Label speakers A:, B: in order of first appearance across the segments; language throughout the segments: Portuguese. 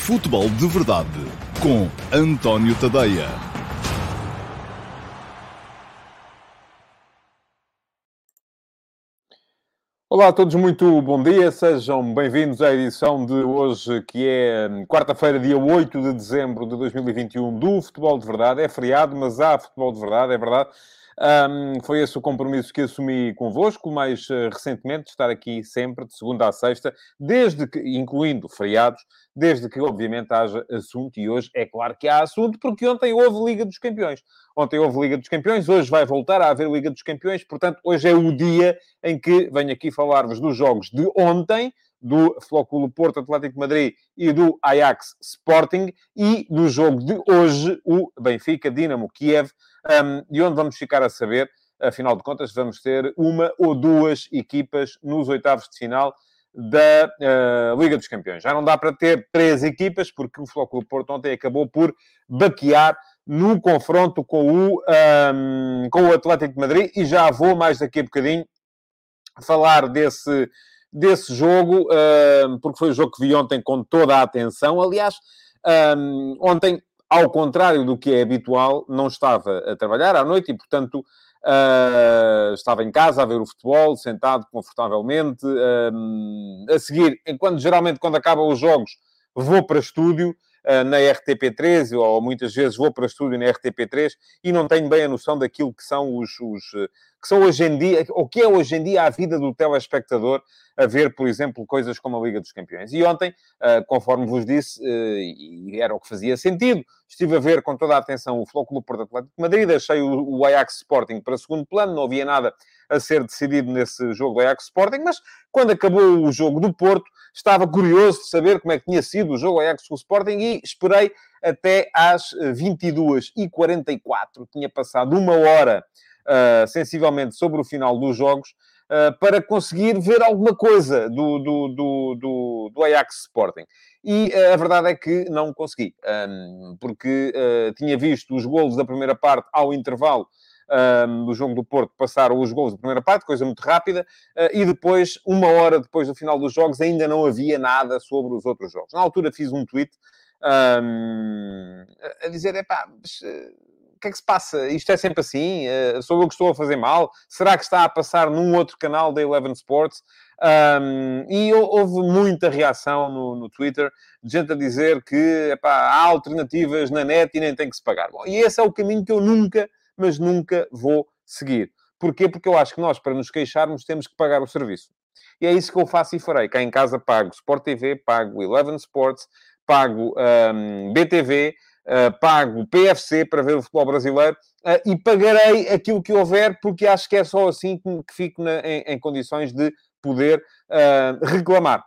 A: Futebol de Verdade com António Tadeia.
B: Olá a todos, muito bom dia, sejam bem-vindos à edição de hoje, que é quarta-feira, dia 8 de dezembro de 2021, do Futebol de Verdade. É feriado, mas há Futebol de Verdade, é verdade. Um, foi esse o compromisso que assumi convosco, mais uh, recentemente, estar aqui sempre, de segunda a sexta, desde que, incluindo feriados, desde que, obviamente, haja assunto, e hoje é claro que há assunto, porque ontem houve Liga dos Campeões. Ontem houve Liga dos Campeões, hoje vai voltar a haver Liga dos Campeões, portanto, hoje é o dia em que venho aqui falar-vos dos jogos de ontem, do Flóculo Porto Atlético de Madrid e do Ajax Sporting, e do jogo de hoje, o Benfica Dinamo Kiev, de onde vamos ficar a saber, afinal de contas, vamos ter uma ou duas equipas nos oitavos de final da uh, Liga dos Campeões. Já não dá para ter três equipas, porque o Flóculo Porto ontem acabou por baquear no confronto com o, um, com o Atlético de Madrid, e já vou mais daqui a bocadinho falar desse, desse jogo, porque foi o jogo que vi ontem com toda a atenção. Aliás, ontem ao contrário do que é habitual, não estava a trabalhar à noite e, portanto, uh, estava em casa a ver o futebol, sentado confortavelmente. A seguir, enquanto geralmente, quando acabam os jogos, vou para estúdio na RTP3, ou muitas vezes vou para estúdio na RTP3 e não tenho bem a noção daquilo que são os, os que são hoje em dia, o que é hoje em dia a vida do telespectador a ver, por exemplo, coisas como a Liga dos Campeões. E ontem, ah, conforme vos disse, ah, e era o que fazia sentido, estive a ver com toda a atenção o Flóculo Porto Atlético de Madrid, deixei o Ajax Sporting para segundo plano, não havia nada a ser decidido nesse jogo do Ajax Sporting, mas quando acabou o jogo do Porto, estava curioso de saber como é que tinha sido o jogo Ajax com o Sporting e esperei até às 22h44. Tinha passado uma hora uh, sensivelmente sobre o final dos jogos, uh, para conseguir ver alguma coisa do, do, do, do, do Ajax Sporting. E uh, a verdade é que não consegui, um, porque tinha visto os golos da primeira parte ao intervalo do jogo do Porto, passaram os gols da primeira parte, coisa muito rápida, uh, e depois, uma hora depois do final dos jogos, ainda não havia nada sobre os outros jogos. Na altura fiz um tweet um, a dizer, epá, mas, que é que se passa? Isto é sempre assim? Uh, sou eu que estou a fazer mal? Será que está a passar num outro canal da Eleven Sports? Um, e houve muita reação no, no, Twitter de gente a dizer que epá, há alternativas na net e nem tem que se pagar. Bom, e esse é o caminho que eu nunca, mas nunca vou seguir. Porquê? Porque eu acho que nós, para nos queixarmos, temos que pagar o serviço. E é isso que eu faço e farei. Cá em casa pago Sport TV, pago Eleven Sports, pago um, BTV, uh, pago PFC para ver o futebol brasileiro uh, e pagarei aquilo que houver, porque acho que é só assim que, que fico na, em, em, condições de poder uh, reclamar.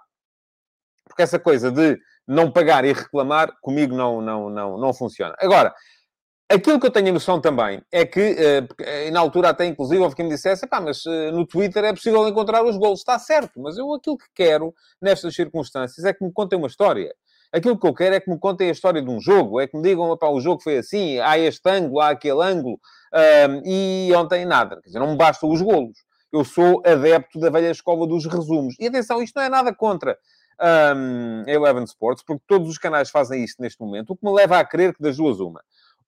B: Porque essa coisa de não pagar e reclamar, comigo não, não, não, não funciona. Agora, Aquilo que eu tenho a noção também é que, uh, na altura até inclusive houve quem me dissesse, pá, mas uh, no Twitter é possível encontrar os gols. Está certo, mas eu aquilo que quero nestas circunstâncias é que me contem uma história. Aquilo que eu quero é que me contem a história de um jogo, é que me digam, pá, o jogo foi assim, há este ângulo, há aquele ângulo, um, e ontem nada. Quer dizer, não me bastam os golos. Eu sou adepto da velha escola dos resumos. E atenção, isto não é nada contra um, Eleven Sports, porque todos os canais fazem isto neste momento, o que me leva a crer que das duas uma.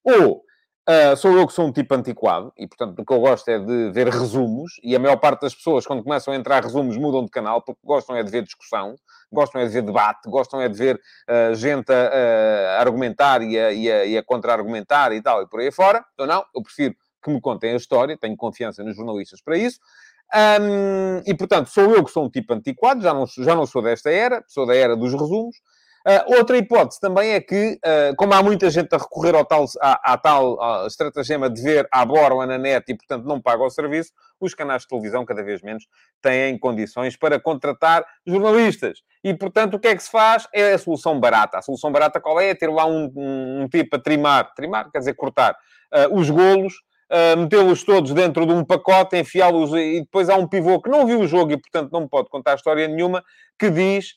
B: Ou Uh, sou eu que sou um tipo antiquado e, portanto, o que eu gosto é de ver resumos. E a maior parte das pessoas, quando começam a entrar resumos, mudam de canal porque gostam é de ver discussão, gostam é de ver debate, gostam é de ver uh, gente a, argumentar e a, e a, e a contra-argumentar e tal, e por aí fora. Então, não, eu prefiro que me contem a história, tenho confiança nos jornalistas para isso. Um, e, portanto, sou eu que sou um tipo antiquado, já não, já não sou desta era, sou da era dos resumos. Uh, outra hipótese também é que, uh, como há muita gente a recorrer ao tal, à, à tal à estratagema de ver à borla na net e, portanto, não paga o serviço, os canais de televisão, cada vez menos, têm condições para contratar jornalistas. E, portanto, o que é que se faz? É a solução barata. A solução barata qual é? É ter lá um, um, um tipo a trimar, trimar quer dizer cortar, uh, os golos, Uh, metê-los todos dentro de um pacote, enfiá-los e depois há um pivô que não viu o jogo e, portanto, não pode contar história nenhuma, que diz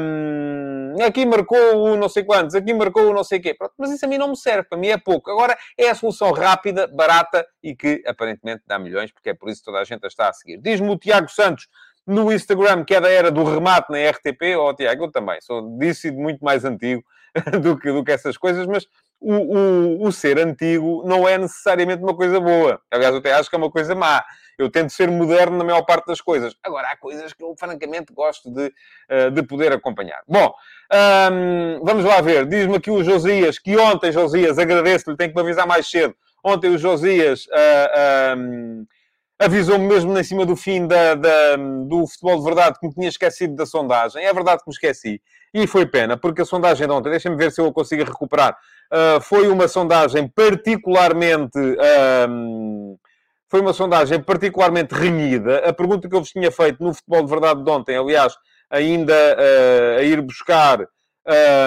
B: um, aqui marcou o não sei quantos, aqui marcou o não sei quê. Pronto, mas isso a mim não me serve, para mim é pouco. Agora é a solução rápida, barata e que aparentemente dá milhões, porque é por isso que toda a gente a está a seguir. Diz-me o Tiago Santos, no Instagram, que é da era do remate na RTP, oh, Tiago, eu também sou disso e muito mais antigo do que, do que essas coisas, mas o, o, o, ser antigo não é necessariamente uma coisa boa. Aliás, eu até acho que é uma coisa má. Eu tento ser moderno na maior parte das coisas. Agora, há coisas que eu, francamente, gosto de, uh, de poder acompanhar. Bom, vamos lá ver. Diz-me aqui o Josias, que ontem, Josias, agradeço-lhe, tenho que me avisar mais cedo. Ontem o Josias... Uh, ah, um, avisou-me mesmo em cima do fim da, da, do futebol de verdade que me tinha esquecido da sondagem. É verdade que me esqueci. E foi pena, porque a sondagem de ontem, deixem-me ver se eu a consigo recuperar, uh, foi uma sondagem particularmente. Foi uma sondagem particularmente renhida. A pergunta que eu vos tinha feito no futebol de verdade de ontem, aliás, ainda uh, a ir buscar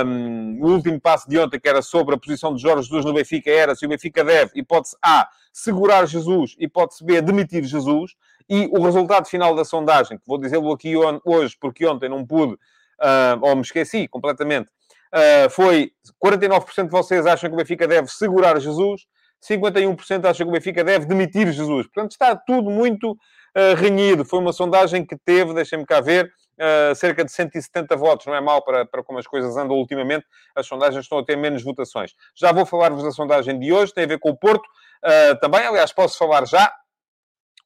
B: um, o último passo de ontem, que era sobre a posição de Jorge Jesus no Benfica, era se o Benfica deve, hipótese A, segurar Jesus, hipótese B, demitir Jesus. E o resultado final da sondagem, que vou dizê-lo aqui hoje, porque ontem não pude, uh, ou me esqueci completamente, uh, foi 49% de vocês acham que o Benfica deve segurar Jesus, 51% acham que o Benfica deve demitir Jesus. Portanto, está tudo muito uh, renhido. Foi uma sondagem que teve, deixem-me cá ver, uh, cerca de 170 votos. Não é mal para, para como as coisas andam ultimamente. As sondagens estão a ter menos votações. Já vou falar-vos da sondagem de hoje, tem a ver com o Porto. Uh, também, aliás, posso falar já.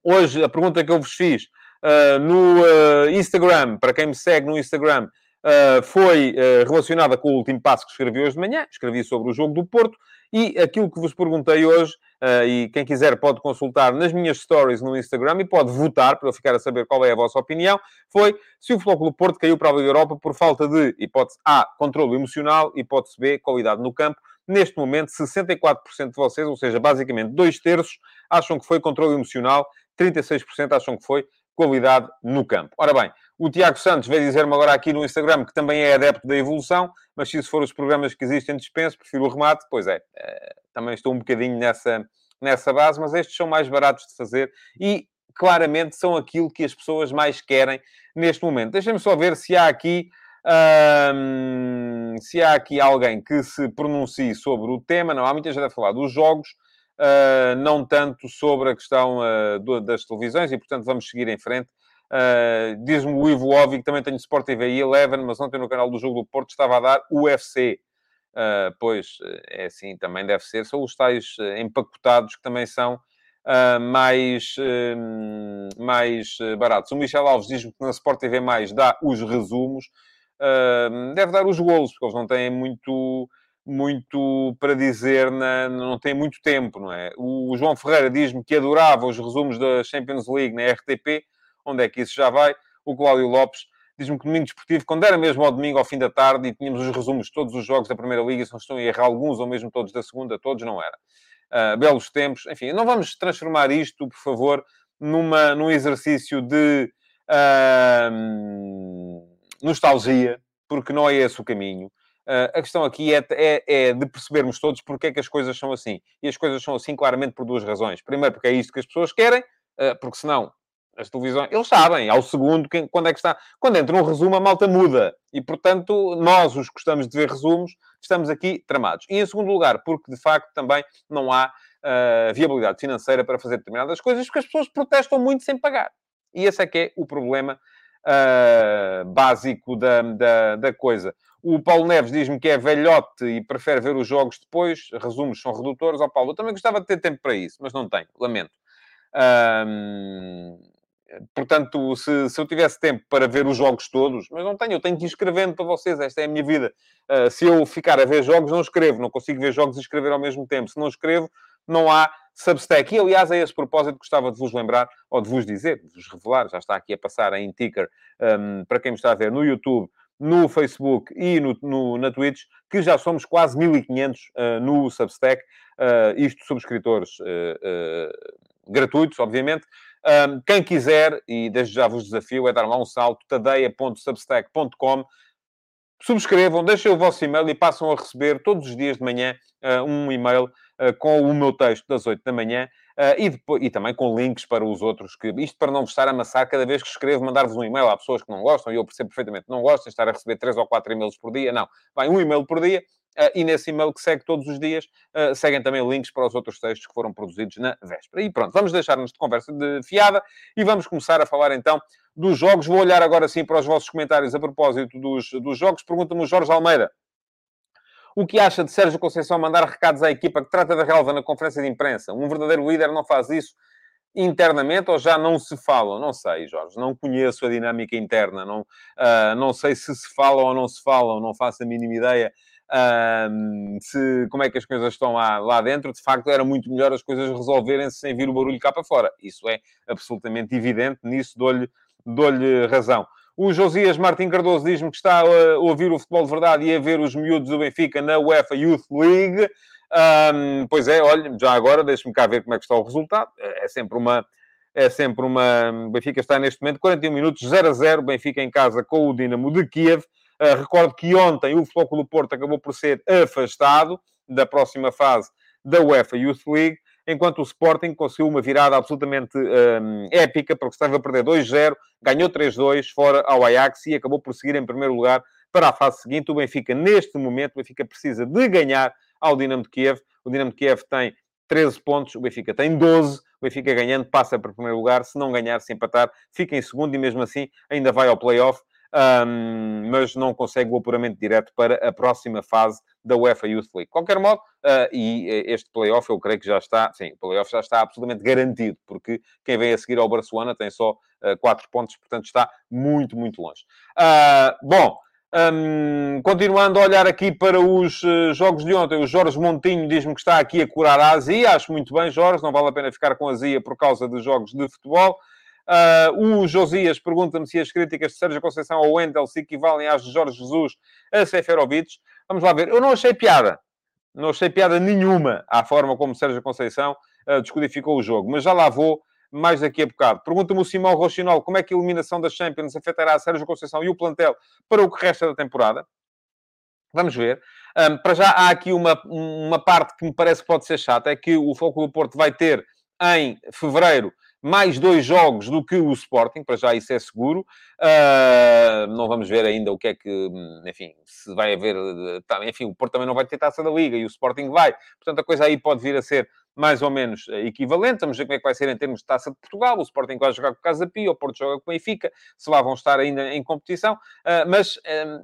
B: Hoje, a pergunta que eu vos fiz no Instagram, para quem me segue no Instagram, Uh, foi uh, relacionada com o último passo que escrevi hoje de manhã. Escrevi sobre o jogo do Porto e aquilo que vos perguntei hoje, uh, e quem quiser pode consultar nas minhas stories no Instagram e pode votar para eu ficar a saber qual é a vossa opinião, foi se o Futebol Clube Porto caiu para a Liga Europa por falta de, hipótese A, controle emocional, hipótese B, qualidade no campo. Neste momento, 64% de vocês, ou seja, basicamente dois terços, acham que foi controle emocional, 36% acham que foi qualidade no campo. Ora bem, o Tiago Santos veio dizer-me agora aqui no Instagram que também é adepto da evolução, mas se isso for os programas que existem dispenso, prefiro o remate. Pois é, eh, também estou um bocadinho nessa, nessa base, mas estes são mais baratos de fazer e claramente são aquilo que as pessoas mais querem neste momento. Deixem-me só ver se há aqui. Se há aqui alguém que se pronuncie sobre o tema, não há muita gente a falar dos jogos, uh, não tanto sobre a questão uh, do, das televisões, e portanto vamos seguir em frente. Uh, Diz-me o Ivo Óbvio que também tenho Sport TV e Eleven, mas ontem no canal do Jogo do Porto estava a dar UFC. Uh, ah, pois, é assim, também deve ser. São os tais uh, empacotados que também são mais, mais baratos. O Michel Alves diz-me que na Sport TV mais dá os resumos. deve dar os golos, porque eles não têm muito muito para dizer, na, não tem muito tempo, não é? O João Ferreira diz-me que adorava os resumos da Champions League na RTP, onde é que isso já vai. O Cláudio Lopes diz-me que domingo desportivo, quando era mesmo ao domingo, ao fim da tarde, e tínhamos os resumos de todos os jogos da Primeira Liga, se não estão a errar alguns, ou mesmo todos da Segunda, todos não era. Uh, belos tempos. Enfim, não vamos transformar isto, por favor, numa, num exercício de uh, nostalgia, porque não é esse o caminho. Uh, a questão aqui é, é, é, de percebermos todos porque é que as coisas são assim. E as coisas são assim claramente por duas razões. Primeiro, porque é isto que as pessoas querem, uh, porque senão as televisões, eles sabem, ao segundo, quem, quando é que está. Quando entra um resumo, a malta muda. E, portanto, nós, os que gostamos de ver resumos, estamos aqui tramados. E, em segundo lugar, porque, de facto, também não há uh, viabilidade financeira para fazer determinadas coisas, porque as pessoas protestam muito sem pagar. E esse é que é o problema uh, básico da, da, da coisa. O Paulo Neves diz-me que é velhote e prefere ver os jogos depois. Resumos são redutores. Ó, Paulo, eu também gostava de ter tempo para isso, mas não tenho. Lamento. Portanto, se, se eu tivesse tempo para ver os jogos todos, mas não tenho, eu tenho que ir escrevendo para vocês, esta é a minha vida. Uh, se eu ficar a ver jogos, não escrevo, não consigo ver jogos e escrever ao mesmo tempo. Se não escrevo, não há Substack. E, aliás, a esse propósito, gostava de vos lembrar, ou de vos dizer, de vos revelar, já está aqui a passar em ticker, um, para quem me está a ver no YouTube, no Facebook e no, no, na Twitch, que já somos quase 1500 uh, no Substack, uh, isto subscritores uh, gratuitos, obviamente. Um, quem quiser, e desde já vos desafio, é dar lá um salto, tadeia.substack.com. Subscrevam, deixem o vosso e-mail e passam a receber todos os dias de manhã uh, um e-mail uh, com o meu texto das 8 da manhã uh, e, depois, e também com links para os outros. Que, isto para não vos estar a amassar cada vez que escrevo, mandar-vos um e-mail. Há pessoas que não gostam, e eu percebo perfeitamente, não gostam de estar a receber 3 ou 4 e-mails por dia. Não, vai um e-mail por dia e nesse e-mail que segue todos os dias, seguem também links para os outros textos que foram produzidos na véspera. E pronto, vamos deixar-nos de conversa de fiada e vamos começar a falar então dos jogos. Vou olhar agora sim para os vossos comentários a propósito dos, dos jogos. Pergunta-me o Jorge Almeida. O que acha de Sérgio Conceição mandar recados à equipa que trata da relva na conferência de imprensa? Um verdadeiro líder não faz isso internamente ou já não se falam? Não sei, Jorge. Não conheço a dinâmica interna. Não, uh, não sei se se falam ou não se falam. Não faço a mínima ideia uh, se, como é que as coisas estão lá, lá dentro. De facto, era muito melhor as coisas resolverem-se sem vir o barulho cá para fora. Isso é absolutamente evidente. Nisso dou-lhe dou razão. O Josias Martim Cardoso diz-me que está a ouvir o futebol de verdade e a ver os miúdos do Benfica na UEFA Youth League. Um, pois é, olha, já agora deixe-me cá ver como é que está o resultado. É, é sempre uma. É sempre uma. Benfica está neste momento 41 minutos, 0 a 0. Benfica em casa com o Dinamo de Kiev. Uh, recordo que ontem o Futebol do Porto acabou por ser afastado da próxima fase da UEFA Youth League enquanto o Sporting conseguiu uma virada absolutamente um, épica, porque estava a perder 2-0, ganhou 3-2 fora ao Ajax e acabou por seguir em primeiro lugar para a fase seguinte. O Benfica, neste momento, o Benfica precisa de ganhar ao Dinamo de Kiev. O Dinamo de Kiev tem 13 pontos, o Benfica tem 12. O Benfica ganhando passa para o primeiro lugar. Se não ganhar, se empatar, fica em segundo e mesmo assim ainda vai ao play-off um, mas não consegue o apuramento direto para a próxima fase da UEFA Youth League. De qualquer modo, uh, e eh, este playoff eu creio que já está, sim, o playoff já está absolutamente garantido, porque quem vem a seguir ao Barcelona tem só uh, 4 pontos, portanto está muito, muito longe. Uh, bom, um, continuando a olhar aqui para os uh, jogos de ontem, o Jorge Montinho diz-me que está aqui a curar a azia. Acho muito bem, Jorge, não vale a pena ficar com azia por causa de jogos de futebol. Uh, o Josias pergunta-me se as críticas de Sérgio Conceição ao Wendel se equivalem às de Jorge Jesus a Seferovic. Vamos lá ver. Eu não achei piada. Não achei piada nenhuma à forma como Sérgio Conceição uh, descodificou o jogo. Mas já lá vou mais daqui a bocado. Pergunta-me o Simão Rochinol como é que a eliminação das Champions afetará a Sérgio Conceição e o plantel para o que resta da temporada. Vamos ver. Um, para já há aqui uma, uma parte que me parece que pode ser chata, é que o Foco do Porto vai ter em fevereiro mais dois jogos do que o Sporting, para já isso é seguro. Uh, não vamos ver ainda o que é que, enfim, se vai haver. Tá, enfim, o Porto também não vai ter taça da Liga e o Sporting vai. Portanto, a coisa aí pode vir a ser mais ou menos equivalente. Vamos ver como é que vai ser em termos de taça de Portugal. O Sporting vai jogar com o Casa Pia, o Porto joga com o Benfica, se lá vão estar ainda em competição. Uh, mas,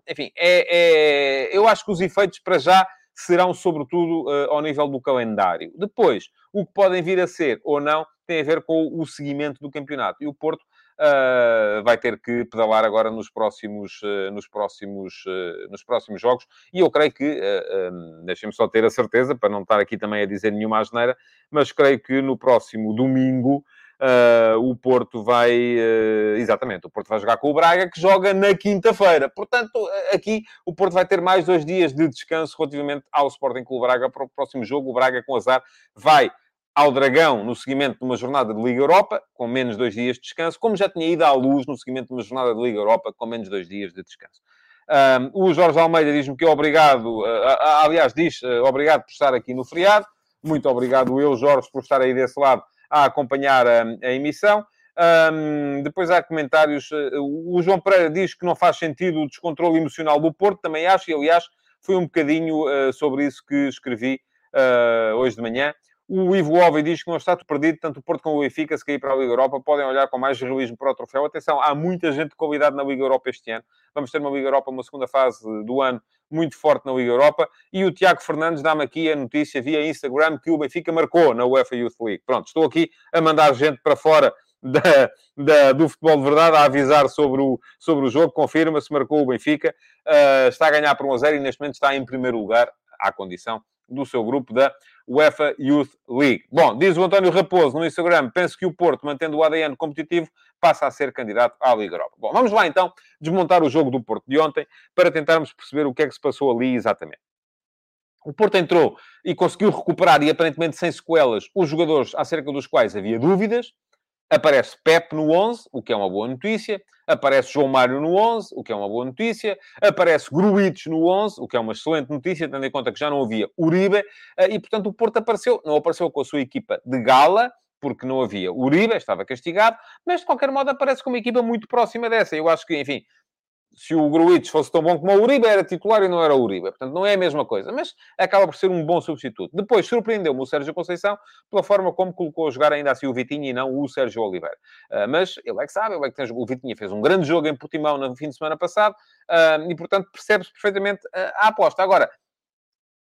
B: enfim, é, é, eu acho que os efeitos para já serão sobretudo uh, ao nível do calendário. Depois, o que podem vir a ser ou não tem a ver com o seguimento do campeonato. E o Porto uh, vai ter que pedalar agora nos próximos, uh, nos, próximos, uh, nos próximos jogos. E eu creio que, uh, deixem-me só ter a certeza, para não estar aqui também a dizer nenhuma asneira, mas creio que no próximo domingo. O Porto vai, exatamente, o Porto vai jogar com o Braga, que joga na quinta-feira. Portanto, aqui o Porto vai ter mais dois dias de descanso relativamente ao Sporting o Braga para o próximo jogo. O Braga, com azar, vai ao Dragão no seguimento de uma jornada de Liga Europa, com menos dois dias de descanso, como já tinha ido à luz no seguimento de uma jornada de Liga Europa, com menos dois dias de descanso. Um, o Jorge Almeida diz-me que é obrigado, uh, aliás, diz obrigado por estar aqui no feriado. Muito obrigado eu, Jorge, por estar aí desse lado a acompanhar a, a emissão. Um, depois há comentários. O João Pereira diz que não faz sentido o descontrole emocional do Porto, também acho, e aliás, foi um bocadinho sobre isso que escrevi hoje de manhã. O Ivo Ove diz que não está tudo perdido, tanto o Porto como o Benfica, se cair para a Liga Europa, podem olhar com mais realismo para o troféu. Atenção, há muita gente de qualidade na Liga Europa este ano. Vamos ter uma Liga Europa, uma segunda fase do ano muito forte na Liga Europa. E o Tiago Fernandes dá-me aqui a notícia via Instagram que o Benfica marcou na UEFA Youth League. Pronto, estou aqui a mandar gente para fora da, da, do futebol de verdade a avisar sobre o, sobre o jogo. Confirma-se, marcou o Benfica. Uh, está a ganhar por 1 a 0 e neste momento está em primeiro lugar, à condição do seu grupo da UEFA Youth League. Bom, diz o António Raposo no Instagram, penso que o Porto, mantendo o ADN competitivo, passa a ser candidato à Liga Europa. Bom, vamos lá então desmontar o jogo do Porto de ontem para tentarmos perceber o que é que se passou ali exatamente. O Porto entrou e conseguiu recuperar, e aparentemente sem sequelas, os jogadores acerca dos quais havia dúvidas. Aparece Pep no 11, o que é uma boa notícia. Aparece João Mário no 11, o que é uma boa notícia. Aparece Gruitos no 11, o que é uma excelente notícia, tendo em conta que já não havia Uribe. Eh, e, portanto, o Porto apareceu. Não apareceu com a sua equipa de gala, porque não havia Uribe, estava castigado. Mas, de qualquer modo, aparece com uma equipa muito próxima dessa. Eu acho que, enfim, se o Gruitch fosse tão bom como o Uribe, era titular e não era o Uribe. Portanto, não é a mesma coisa. Mas acaba por ser um bom substituto. Depois, surpreendeu-me o Sérgio Conceição pela forma como colocou a jogar ainda assim o Vitinho e não o Sérgio Oliveira. Uh, mas ele é que sabe, ele é que tem... O Vitinho fez um grande jogo em Portimão no fim de semana passado uh, e, portanto, percebe-se perfeitamente a aposta. Agora,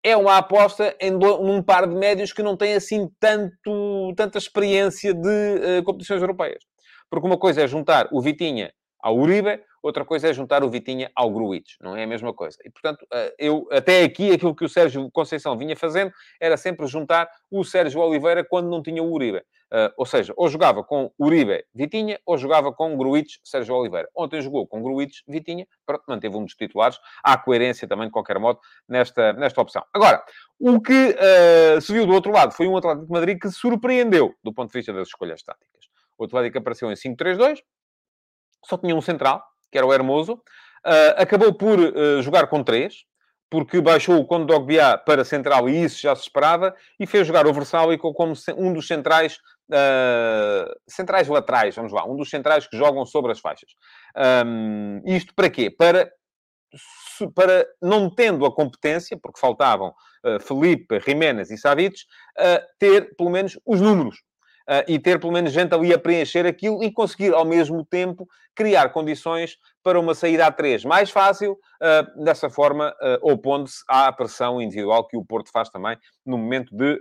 B: é uma aposta em num par de médios que não tem assim tanto, tanta experiência de uh, competições europeias. Porque uma coisa é juntar o Vitinha ao Uribe, outra coisa é juntar o Vitinha ao Gruitch, não é a mesma coisa. E, portanto, eh, eu, até aqui, aquilo que o Sérgio Conceição vinha fazendo era sempre juntar o Sérgio Oliveira quando não tinha o Uribe. Uh, ou seja, ou jogava com Uribe, Vitinha, ou jogava com Gruitch, Sérgio Oliveira. Ontem jogou com Gruitch, Vitinha, pronto, manteve um dos titulares. Há coerência também, de qualquer modo, nesta, nesta opção. Agora, o que uh, se viu do outro lado foi um Atlético de Madrid que surpreendeu do ponto de vista das escolhas táticas. O Atlético apareceu em 5-3-2, só tinha um central, que era o Hermoso. Uh, acabou por uh, jogar com três, porque baixou o Conde Dogbiá para central e isso já se esperava, e fez jogar o Versálico como um dos centrais, uh, centrais laterais, vamos lá, um dos centrais que jogam sobre as faixas. Um, isto para quê? Para, para, não tendo a competência, porque faltavam Felipe, Jiménez e Savic, ter pelo menos os números uh, e ter pelo menos gente ali a preencher aquilo e conseguir, ao mesmo tempo, criar condições para uma saída a três mais fácil, uh, dessa forma, uh, opondo-se à pressão individual que o Porto faz também no momento de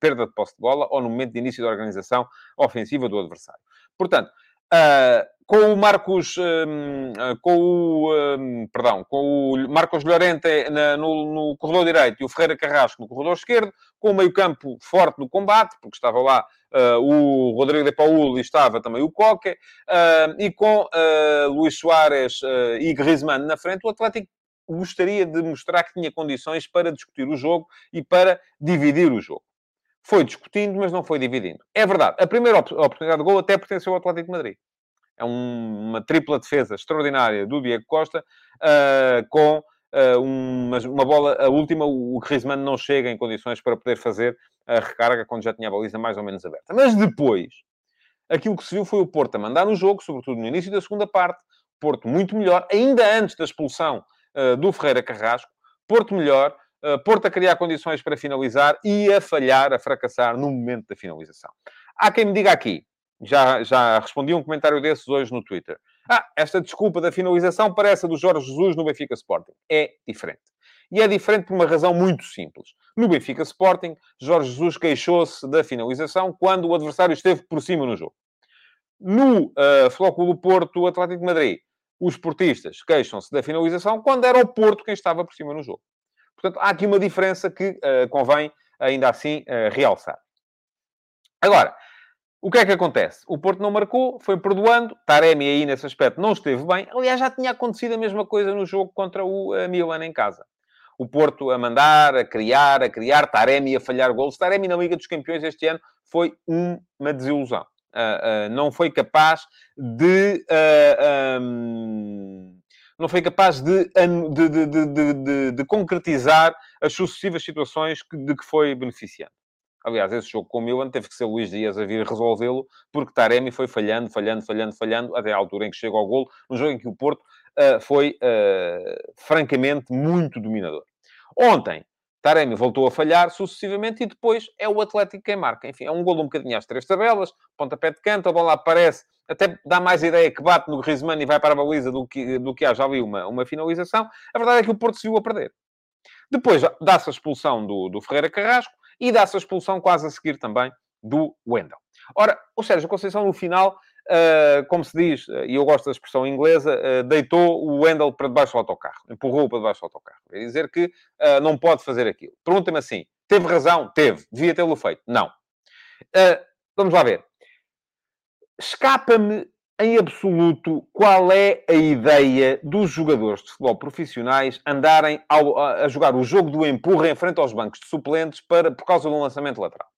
B: perda de posse de bola ou no momento de início da organização ofensiva do adversário. Portanto, com o Marcos, um, com o, um, perdão, com o Marcos Llorente no, no, corredor direito e o Ferreira Carrasco no corredor esquerdo, com o meio campo forte no combate, porque estava lá uh, o Rodrigo de Paul e estava também o Coque, uh, e com Luís Soares e Griezmann na frente, o Atlético gostaria de mostrar que tinha condições para discutir o jogo e para dividir o jogo. Foi discutindo, mas não foi dividindo. É verdade, a primeira oportunidade de gol até pertenceu ao Atlético de Madrid. É um, uma tripla defesa extraordinária do Diego Costa, uh, com uh, uma, uma, bola, a última, o Griezmann não chega em condições para poder fazer a recarga quando já tinha a baliza mais ou menos aberta. Mas depois, aquilo que se viu foi o Porto a mandar no jogo, sobretudo no início da segunda parte, Porto muito melhor, ainda antes da expulsão uh, do Ferreira Carrasco, Porto melhor, Porto a criar condições para finalizar e a falhar, a fracassar no momento da finalização. Há quem me diga aqui, já, já respondi um comentário desses hoje no Twitter. Ah, esta desculpa da finalização parece a do Jorge Jesus no Benfica Sporting. É diferente. E é diferente por uma razão muito simples. No Benfica Sporting, Jorge Jesus queixou-se da finalização quando o adversário esteve por cima no jogo. No uh, Flóculo Porto, Atlético de Madrid, os portistas queixam-se da finalização quando era o Porto quem estava por cima no jogo. Portanto, há aqui uma diferença que uh, convém ainda assim uh, realçar. Agora, o que é que acontece? O Porto não marcou, foi perdoando. Taremi aí nesse aspecto não esteve bem. Aliás, já tinha acontecido a mesma coisa no jogo contra o uh, Milan em casa. O Porto a mandar, a criar, a criar. Taremi a falhar gols. Taremi na Liga dos Campeões este ano foi uma desilusão. Uh, uh, não foi capaz de... Um, não foi capaz de, de, de, de, concretizar as sucessivas situações de que foi beneficiando. Aliás, esse jogo com o Milan teve que ser Luís Dias a vir resolvê-lo, porque Taremi foi falhando, falhando, falhando, falhando, até à altura em que chega ao golo, num jogo em que o Porto uh, foi, uh, francamente, muito dominador. Ontem, Taremi voltou a falhar sucessivamente e depois é o Atlético quem marca. Enfim, é um golo um bocadinho às três tabelas, pontapé de canto, a bola aparece, até dá mais ideia que bate no Griezmann e vai para a baliza do que, do que haja ali uma, uma finalização. A verdade é que o Porto se viu a perder. Depois dá-se a expulsão do, do Ferreira Carrasco, e dá-se a expulsão quase a seguir também do Wendel. Ora, o Sérgio Conceição, no final, como se diz, e eu gosto da expressão inglesa, uh, deitou o Wendel para debaixo do autocarro, empurrou-o para debaixo do autocarro. Quer dizer que não pode fazer aquilo. Pergunta-me assim, teve razão? Teve. Devia tê-lo feito? Não. vamos lá ver. Escapa-me em absoluto, qual é a ideia dos jogadores de futebol profissionais andarem ao, a, a, jogar o jogo do empurra em frente aos bancos de suplentes para, por causa de um lançamento lateral?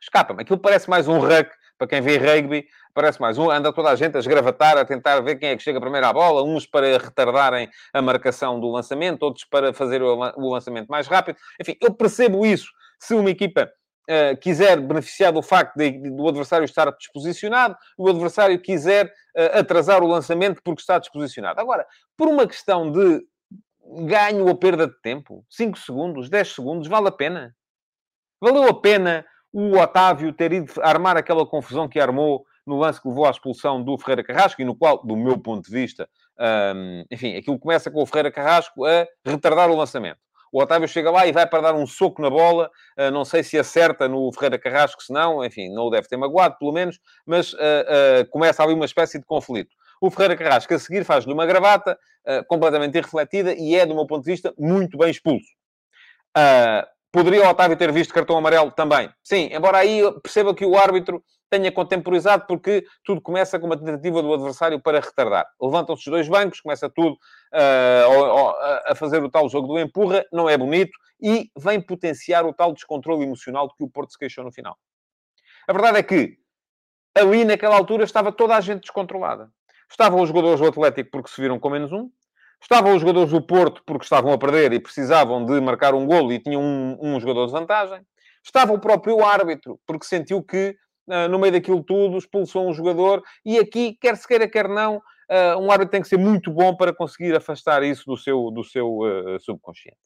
B: Escapa-me. Aquilo parece mais um ruck, para quem vê rugby, parece mais um. Anda toda a gente a esgravatar, a tentar ver quem é que chega primeiro à bola, uns para retardarem a marcação do lançamento, outros para fazer o, lançamento mais rápido. Enfim, eu percebo isso. Se uma equipa uh, quiser beneficiar do facto de, de, do adversário estar desposicionado, o adversário quiser uh, atrasar o lançamento porque está desposicionado. Agora, por uma questão de ganho ou perda de tempo, 5 segundos, 10 segundos, vale a pena? Valeu a pena o Otávio ter ido armar aquela confusão que armou no lance que levou à expulsão do Ferreira Carrasco e no qual, do meu ponto de vista, um, enfim, aquilo começa com o Ferreira Carrasco a retardar o lançamento. O Otávio chega lá e vai para dar um soco na bola. Uh, não sei se acerta no Ferreira Carrasco, se não, enfim, não o deve ter magoado, pelo menos, mas uh, uh, começa ali uma espécie de conflito. O Ferreira Carrasco, a seguir, faz-lhe uma gravata completamente irrefletida e é, do meu ponto de vista, muito bem expulso. Poderia o Otávio ter visto cartão amarelo também? Sim, embora aí perceba que o árbitro tenha contemporizado, porque tudo começa com uma tentativa do adversário para retardar. Levantam-se os dois bancos, começa tudo uh, a fazer o tal jogo do empurra, não é bonito, e vem potenciar o tal descontrole emocional de que o Porto se queixou no final. A verdade é que ali naquela altura estava toda a gente descontrolada. Estavam os jogadores do Atlético porque se viram com menos um, Estavam os jogadores do Porto porque estavam a perder e precisavam de marcar um golo e tinham um, um jogador de vantagem. Estava o próprio árbitro porque sentiu que, uh, no meio daquilo tudo, expulsou um jogador. E aqui, quer se queira, quer não, uh, um árbitro tem que ser muito bom para conseguir afastar isso do seu, do seu uh, subconsciente.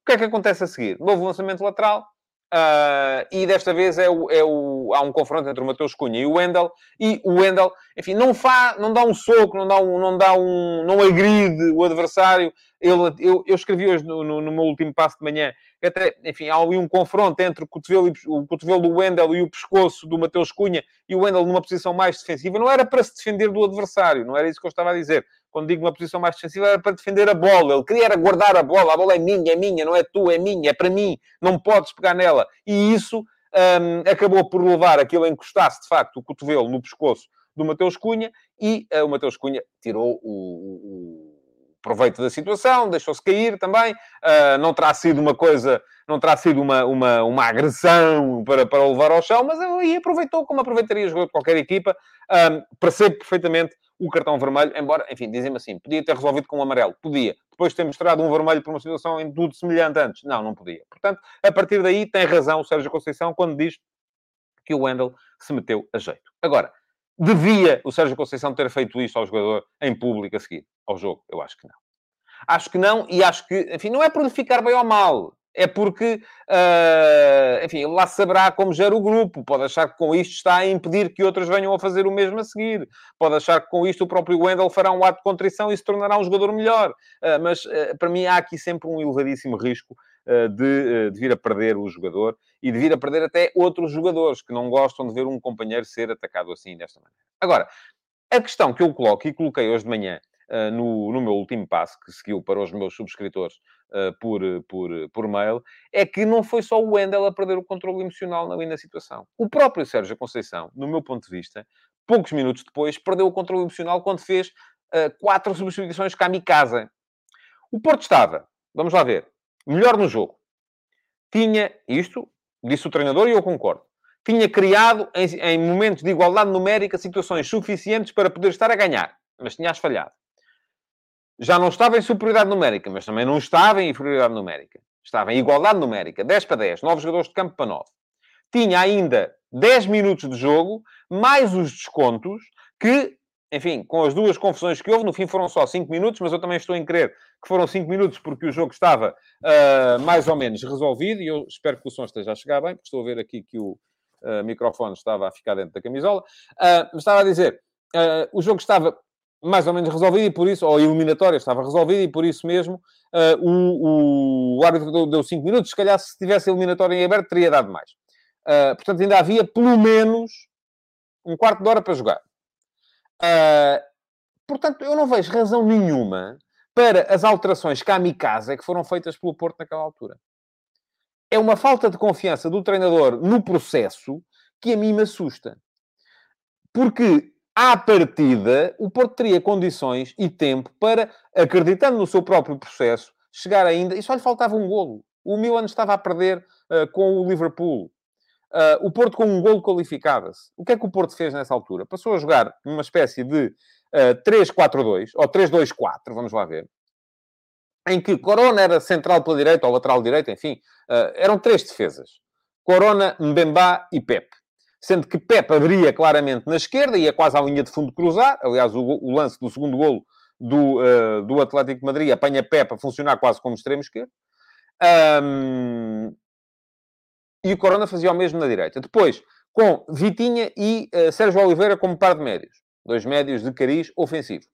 B: O que é que acontece a seguir? Novo lançamento lateral, Uh, e desta vez é o, é o, há um confronto entre o Mateus Cunha e o Wendel, e o Wendel, enfim, não, faz, não dá um soco, não dá um, não dá um, não agride o adversário. Ele, eu, eu escrevi hoje no, no, no meu último passo de manhã até, enfim, há ali um confronto entre o cotovelo, o cotovelo do Wendel e o pescoço do Mateus Cunha, e o Wendel numa posição mais defensiva. Não era para se defender do adversário, não era isso que eu estava a dizer. Quando digo uma posição mais defensiva, era para defender a bola. Ele queria era guardar a bola. A bola é minha, é minha, não é tua, é minha, é para mim. Não podes pegar nela. E isso um, acabou por levar aquilo a encostar-se, de facto, o cotovelo no pescoço do Mateus Cunha, e uh, o Mateus Cunha tirou o, o proveito da situação, deixou-se cair também. Uh, não terá sido uma coisa, não terá sido uma, uma, uma agressão para, para o levar ao chão, mas aí aproveitou como aproveitaria jogador de qualquer equipa. Um, percebo perfeitamente o cartão vermelho, embora, enfim, dizem-me assim, podia ter resolvido com um amarelo. Podia. Depois de ter mostrado um vermelho por uma situação em tudo semelhante antes. Não, não podia. Portanto, a partir daí tem razão o Sérgio Conceição quando diz que o Wendel se meteu a jeito. Agora, devia o Sérgio Conceição ter feito isto ao jogador em público a seguir ao jogo? Eu acho que não. Acho que não, e acho que, enfim, não é por lhe ficar bem ou mal é porque, uh, enfim, lá saberá como gera o grupo. Pode achar que com isto está a impedir que outros venham a fazer o mesmo a seguir. Pode achar que com isto o próprio Wendel fará um ato de contrição e se tornará um jogador melhor. Uh, mas, uh, para mim, há aqui sempre um elevadíssimo risco de, de vir a perder o jogador e de vir a perder até outros jogadores que não gostam de ver um companheiro ser atacado assim, desta maneira. Agora, a questão que eu coloco e coloquei hoje de manhã uh, no, no meu último passo, que seguiu para os meus subscritores uh, por, por, por mail, é que não foi só o Wendel a perder o controle emocional ali na situação. O próprio Sérgio Conceição, no meu ponto de vista, poucos minutos depois, perdeu o controle emocional quando fez uh, quatro substituições kamikaze. O Porto estava, vamos lá ver, melhor no jogo. Tinha isto, disse o treinador e eu concordo. Tinha criado, em, em momentos de igualdade numérica, situações suficientes para poder estar a ganhar, mas tinha-as falhado já não estava em superioridade numérica, mas também não estava em inferioridade numérica. Estava em igualdade numérica, 10 para 10, 9 jogadores de campo para 9. Tinha ainda 10 minutos de jogo, mais os descontos, que, enfim, com as duas confusões que houve, no fim foram só 5 minutos, mas eu também estou em crer que foram 5 minutos porque o jogo estava uh, mais ou menos resolvido, e eu espero que o som esteja a chegar bem, porque estou a ver aqui que o uh, microfone estava a ficar dentro da camisola. Uh, estava a dizer, o jogo estava mais ou menos resolvido e por isso, ou a eliminatória estava resolvida e por isso mesmo uh, o, o, árbitro deu 5 minutos. Se calhar, se tivesse a eliminatória em aberto, teria dado mais. Uh, portanto, ainda havia pelo menos um quarto de hora para jogar. Uh, portanto, eu não vejo razão nenhuma para as alterações kamikaze que foram feitas pelo Porto naquela altura. É uma falta de confiança do treinador no processo que a mim me assusta. Porque à partida, o Porto teria condições e tempo para, acreditando no seu próprio processo, chegar ainda. E só lhe faltava um golo. O Milan estava a perder uh, com o Liverpool. Uh, o Porto, com um golo, qualificava-se. O que é que o Porto fez nessa altura? Passou a jogar numa espécie de uh, 3-4-2, ou 3-2-4, vamos lá ver, em que Corona era central pela direita, ou lateral direita, enfim, uh, eram três defesas. Corona, Mbemba e Pep. Sendo que Pep abria claramente na esquerda, ia quase à linha de fundo cruzar. Aliás, o, o lance do segundo golo do, do Atlético de Madrid apanha Pep a funcionar quase como extremo esquerdo. Um, e o Corona fazia o mesmo na direita. Depois, com Vitinha e uh, Sérgio Oliveira como par de médios. Dois médios de cariz ofensivo.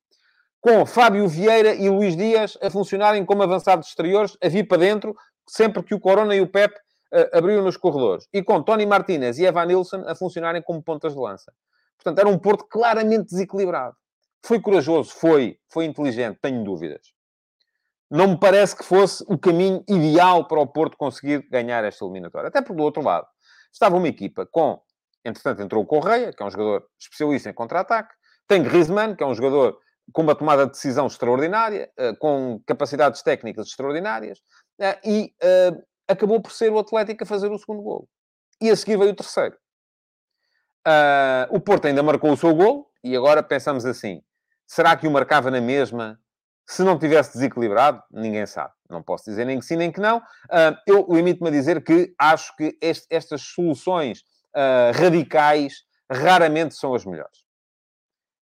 B: Com Fábio Vieira e Luís Dias a funcionarem como avançados exteriores, a vir para dentro, sempre que o Corona e o Pep uh, abriam nos corredores. E com Tony Martinez e Evan Nilsson a funcionarem como pontas de lança. Portanto, era um Porto claramente desequilibrado. Foi corajoso? Foi. Foi inteligente? Tenho dúvidas. Não me parece que fosse o caminho ideal para o Porto conseguir ganhar esta eliminatória. Até porque, do outro lado, estava uma equipa com... Entretanto, entrou o Correia, que é um jogador especialista em contra-ataque. Tem Griezmann, que é um jogador com uma tomada de decisão extraordinária, eh, com capacidades técnicas extraordinárias. Eh, e uh, acabou por ser o Atlético a fazer o segundo gol. E a seguir veio o terceiro. O Porto ainda marcou o seu gol, e agora pensamos assim: será que o marcava na mesma? Se não tivesse desequilibrado, ninguém sabe. Não posso dizer nem que sim, nem que não. Uh, eu limito-me a dizer que acho que este, estas soluções uh, radicais raramente são as melhores.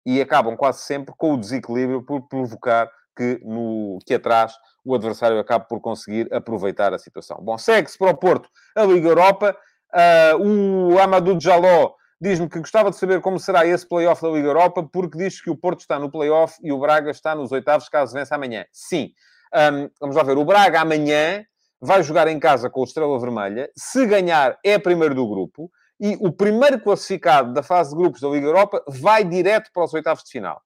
B: E acabam quase sempre com o desequilíbrio por provocar que, no, que atrás o adversário acabe por conseguir aproveitar a situação. Bom, segue-se para o Porto a Liga Europa. Uh, o Amadou Jaló diz-me que gostava de saber como será esse play-off da Liga Europa, porque diz que o Porto está no play-off e o Braga está nos oitavos, caso vença amanhã. Sim. Um, vamos lá ver. O Braga amanhã vai jogar em casa com o Estrela Vermelha. Se ganhar, é primeiro do grupo. E o primeiro classificado da fase de grupos da Liga Europa vai direto para os oitavos de final.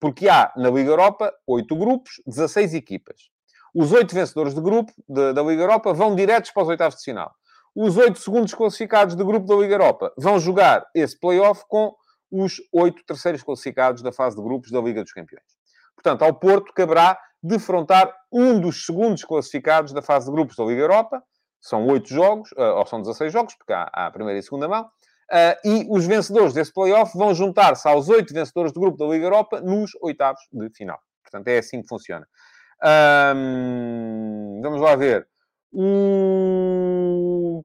B: Porque há, na Liga Europa, oito grupos, 16 equipas. Os oito vencedores de grupo de, da Liga Europa vão diretos para os oitavos de final. Os oito segundos classificados do grupo da Liga Europa vão jogar esse play-off com os oito terceiros classificados da fase de grupos da Liga dos Campeões. Portanto, ao Porto caberá defrontar um dos segundos classificados da fase de grupos da Liga Europa. São oito jogos, eh, ou são 16 jogos, porque há, a primeira e segunda mão. Uh, e os vencedores desse playoff vão juntar-se aos oito vencedores do grupo da Liga Europa nos oitavos de final. Portanto, é assim que funciona. Um, vamos lá ver. O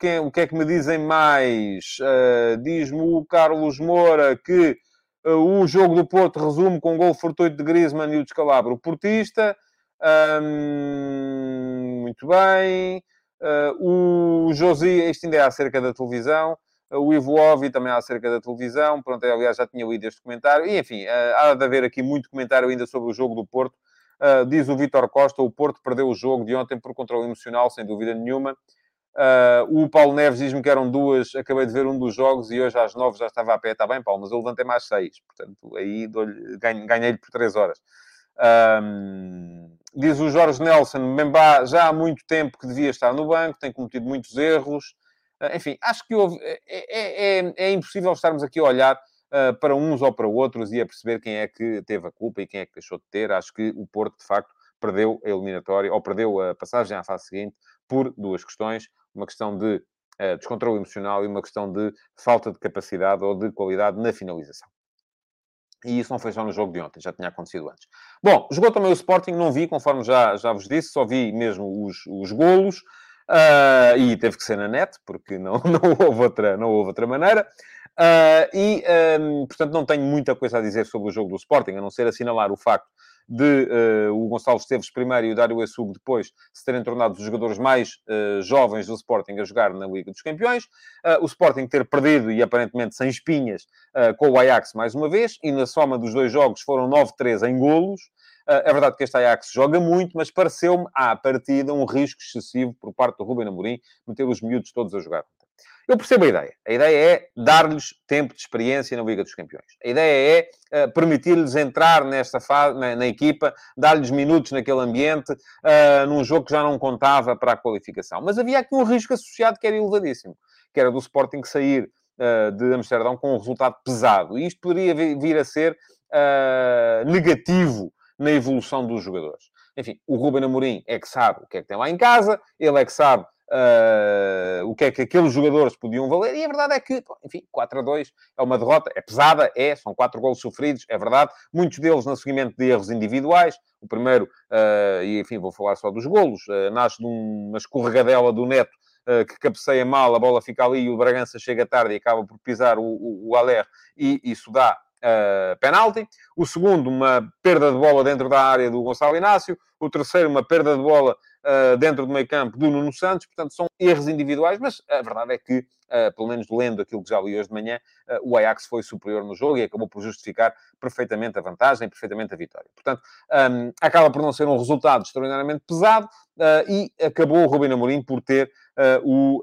B: é, o que é que me dizem mais? Uh, Diz-me o Carlos Moura que uh, o jogo do Porto resume com um gol fortuito de Griezmann e o descalabro portista. Um, muito bem. o Josi, isto ainda é acerca da televisão o Ivo Ovi também acerca da televisão, pronto, aliás já tinha lido este comentário, e enfim, há de haver aqui muito comentário ainda sobre o jogo do Porto. Uh, diz o Vitor Costa, o Porto perdeu o jogo de ontem por controle emocional, sem dúvida nenhuma. Uh, o Paulo Neves diz-me que eram duas, acabei de ver um dos jogos e hoje às nove já estava a pé, está bem, Paulo, mas eu levantei mais seis, portanto, aí ganhei-lhe por três horas. Um, diz o Jorge Nelson, Membá já há muito tempo que devia estar no banco, tem cometido muitos erros. Ah, enfim, acho que houve, é, é, é, é, impossível estarmos aqui a olhar uh, para uns ou para outros e a perceber quem é que teve a culpa e quem é que deixou de ter. Acho que o Porto, de facto, perdeu a eliminatória ou perdeu a passagem à fase seguinte por duas questões. Uma questão de uh, descontrole emocional e uma questão de falta de capacidade ou de qualidade na finalização. E isso não foi só no jogo de ontem, já tinha acontecido antes. Bom, jogou também o Sporting, não vi, conforme já, já vos disse, só vi mesmo os, os golos. Uh, e teve que ser na net, porque não, não, houve, outra, não houve outra maneira. Uh, e, um, portanto, não tenho muita coisa a dizer sobre o jogo do Sporting, a não ser assinalar o facto de uh, o Gonçalo Esteves primeiro e o Dário Essug depois se terem tornado os jogadores mais uh, jovens do Sporting a jogar na Liga dos Campeões. Uh, o Sporting ter perdido e aparentemente sem espinhas com o Ajax mais uma vez e na soma dos dois jogos foram 9-3 em golos. É verdade que este Ajax joga muito, mas pareceu-me, à partida, um risco excessivo por parte do Ruben Amorim meter os miúdos todos a jogar. Eu percebo a ideia. A ideia é dar-lhes tempo de experiência na Liga dos Campeões. A ideia é uh, permitir-lhes entrar nesta fase, na, na equipa, dar-lhes minutos naquele ambiente, uh, num jogo que já não contava para a qualificação. Mas havia aqui um risco associado que era elevadíssimo, que era do Sporting sair uh, de Amsterdão com um resultado pesado. E isto poderia vir a ser negativo na evolução dos jogadores. Enfim, o Ruben Amorim é que sabe o que é que tem lá em casa, ele é que sabe uh, o que é que aqueles jogadores podiam valer, e a verdade é que, enfim, 4 a 2 é uma derrota, é pesada, é, são quatro golos sofridos, é verdade, muitos deles no seguimento de erros individuais, o primeiro, uh, e enfim, vou falar só dos golos, uh, nasce de uma escorregadela do Neto, que cabeceia mal, a bola fica ali e o Bragança chega tarde e acaba por pisar o, o, o Aller e isso dá uh, penalti. O segundo, uma perda de bola dentro da área do Gonçalo Inácio. O terceiro, uma perda de bola uh, dentro do meio campo do Nuno Santos. Portanto, são erros individuais, mas a verdade é que, uh, pelo menos lendo aquilo que já li hoje de manhã, uh, o Ajax foi superior no jogo e acabou por justificar perfeitamente a vantagem, perfeitamente a vitória. Portanto, um, acaba por não ser um resultado extraordinariamente pesado e acabou o Rubino Amorim por ter o...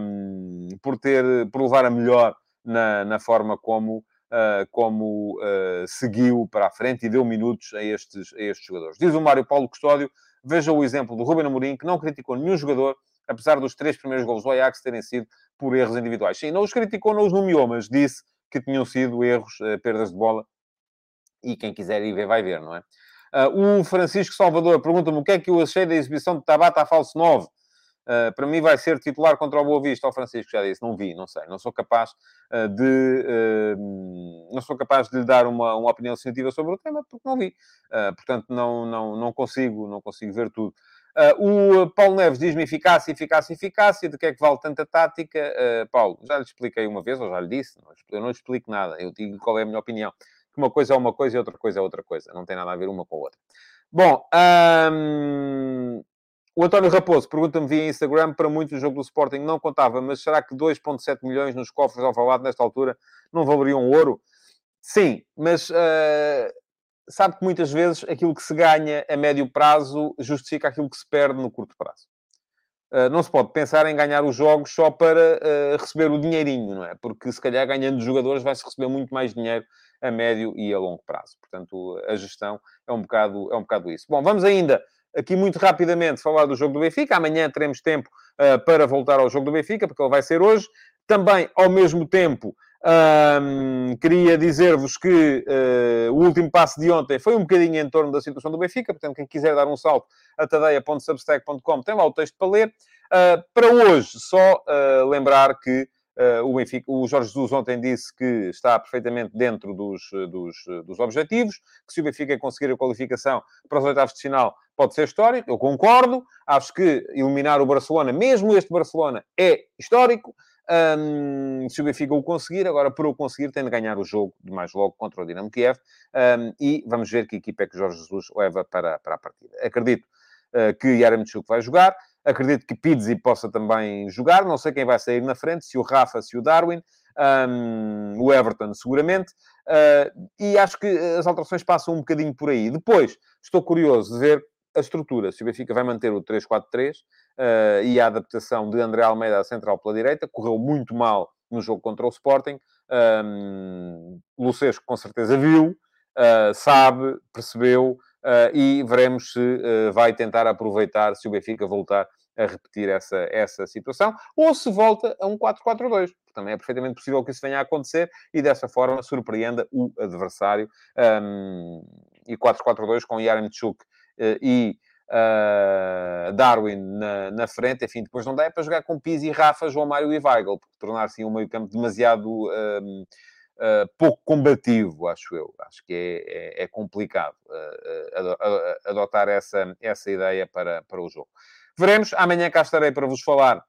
B: Um, por ter... por levar a melhor na, na forma como uh, como uh, seguiu para a frente e deu minutos a estes, a estes jogadores. Diz o Mário Paulo Custódio, veja o exemplo do Ruben Amorim, que não criticou nenhum jogador, apesar dos três primeiros gols do Ajax terem sido por erros individuais. Sim, não os criticou, não os nomeou, mas disse que tinham sido erros, uh, perdas de bola, e quem quiser ir ver, vai ver, não é? Uh, o Francisco Salvador pergunta-me o que é que eu achei da exibição de Tabata a falso 9. Uh, para mim vai ser titular contra o Boa Vista, o Francisco já disse, não vi, não sei, não sou capaz uh, de uh, não sou capaz de lhe dar uma, uma opinião definitiva sobre o tema porque não vi, portanto não, não, não consigo, não consigo ver tudo. o Paulo Neves diz-me eficácia, eficácia, eficácia, de que é que vale tanta tática? Paulo, já lhe expliquei uma vez, ou já lhe disse, não, eu não lhe explico nada, eu digo qual é a minha opinião, que uma coisa é uma coisa e outra coisa é outra coisa, não tem nada a ver uma com a outra. Bom, um, o António Raposo pergunta-me via Instagram, para muitos o jogo do Sporting não contava, mas será que 2,7 milhões nos cofres ao Valado nesta altura não valeriam ouro? Sim, mas uh, sabe que muitas vezes aquilo que se ganha a médio prazo justifica aquilo que se perde no curto prazo. Uh, não se pode pensar em ganhar os jogos só para uh, receber o dinheirinho, não é? Porque se calhar ganhando jogadores vai-se receber muito mais dinheiro a médio e a longo prazo. Portanto, a gestão é um bocado, é um bocado isso. Bom, vamos ainda aqui muito rapidamente falar do jogo do Benfica. Amanhã teremos tempo uh, para voltar ao jogo do Benfica, porque ele vai ser hoje. Também, ao mesmo tempo, um, queria dizer-vos que uh, o último passo de ontem foi um bocadinho em torno da situação do Benfica. Portanto, quem quiser dar um salto a tadeia.substack.com tem lá o texto para ler. Uh, para hoje, só lembrar que Uh, o, Benfica, o Jorge Jesus ontem disse que está perfeitamente dentro dos, dos, dos objetivos, que se o Benfica conseguir a qualificação para os oitavos de final pode ser histórico. Eu concordo. Acho que eliminar o Barcelona, mesmo este Barcelona, é histórico. Um, se o Benfica o conseguir, agora para o conseguir tem de ganhar o jogo de mais logo contra o Dinamo Kiev um, e vamos ver que equipa é que Jorge Jesus leva para, para a partida. Acredito uh, que Yaramchuk vai jogar, Acredito que Pizzi possa também jogar. Não sei quem vai sair na frente, se o Rafa, se o Darwin. Um, o Everton, seguramente. Uh, e acho que as alterações passam um bocadinho por aí. Depois, estou curioso de ver a estrutura. Se o Benfica vai manter o 3-4-3 uh, ah, e a adaptação de André Almeida à central pela direita. Correu muito mal no jogo contra o Sporting. Um, Lucesco, com certeza, viu, uh, sabe, percebeu uh, e veremos se vai tentar aproveitar se o Benfica voltar a repetir essa, essa situação, ou se volta a um 4-4-2. Também é perfeitamente possível que isso venha a acontecer e dessa forma surpreenda o adversário. Um, e 4-4-2 com Yaramchuk e uh, Darwin na, na, frente, enfim, depois não dá é para jogar com Pizzi, Rafa, João Mário e Weigl, porque tornar-se um meio campo demasiado um, uh, pouco combativo, acho eu. Acho que é, é, é complicado uh, adotar essa, essa ideia para, para o jogo. Veremos. Amanhã cá estarei para vos falar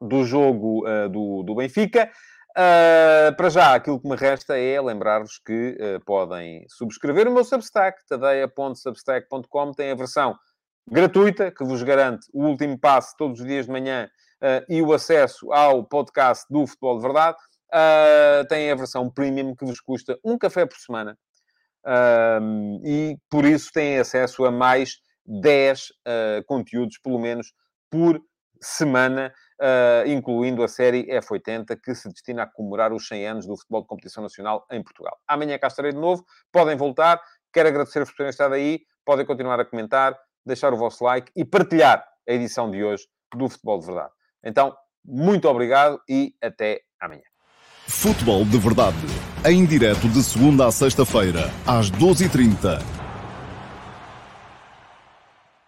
B: do jogo do, do Benfica. Uh, para já, aquilo que me resta é lembrar-vos que uh, podem subscrever o meu Substack, tadeia.substack.com. Tem a versão gratuita, que vos garante o último passo todos os dias de manhã uh, e o acesso ao podcast do Futebol de Verdade. Tem a versão premium que vos custa um café por semana. E por isso têm acesso a mais 10 uh, ah, conteúdos, pelo menos, por semana, uh, incluindo a série F80, que se destina a comemorar os 100 anos do futebol de competição nacional em Portugal. Amanhã cá estarei de novo, podem voltar. Quero agradecer-vos por terem estado aí, podem continuar a comentar, deixar o vosso like e partilhar a edição de hoje do Futebol de Verdade. Então, muito obrigado e até amanhã.
A: Futebol de Verdade, em direto de segunda a sexta-feira, às 12h30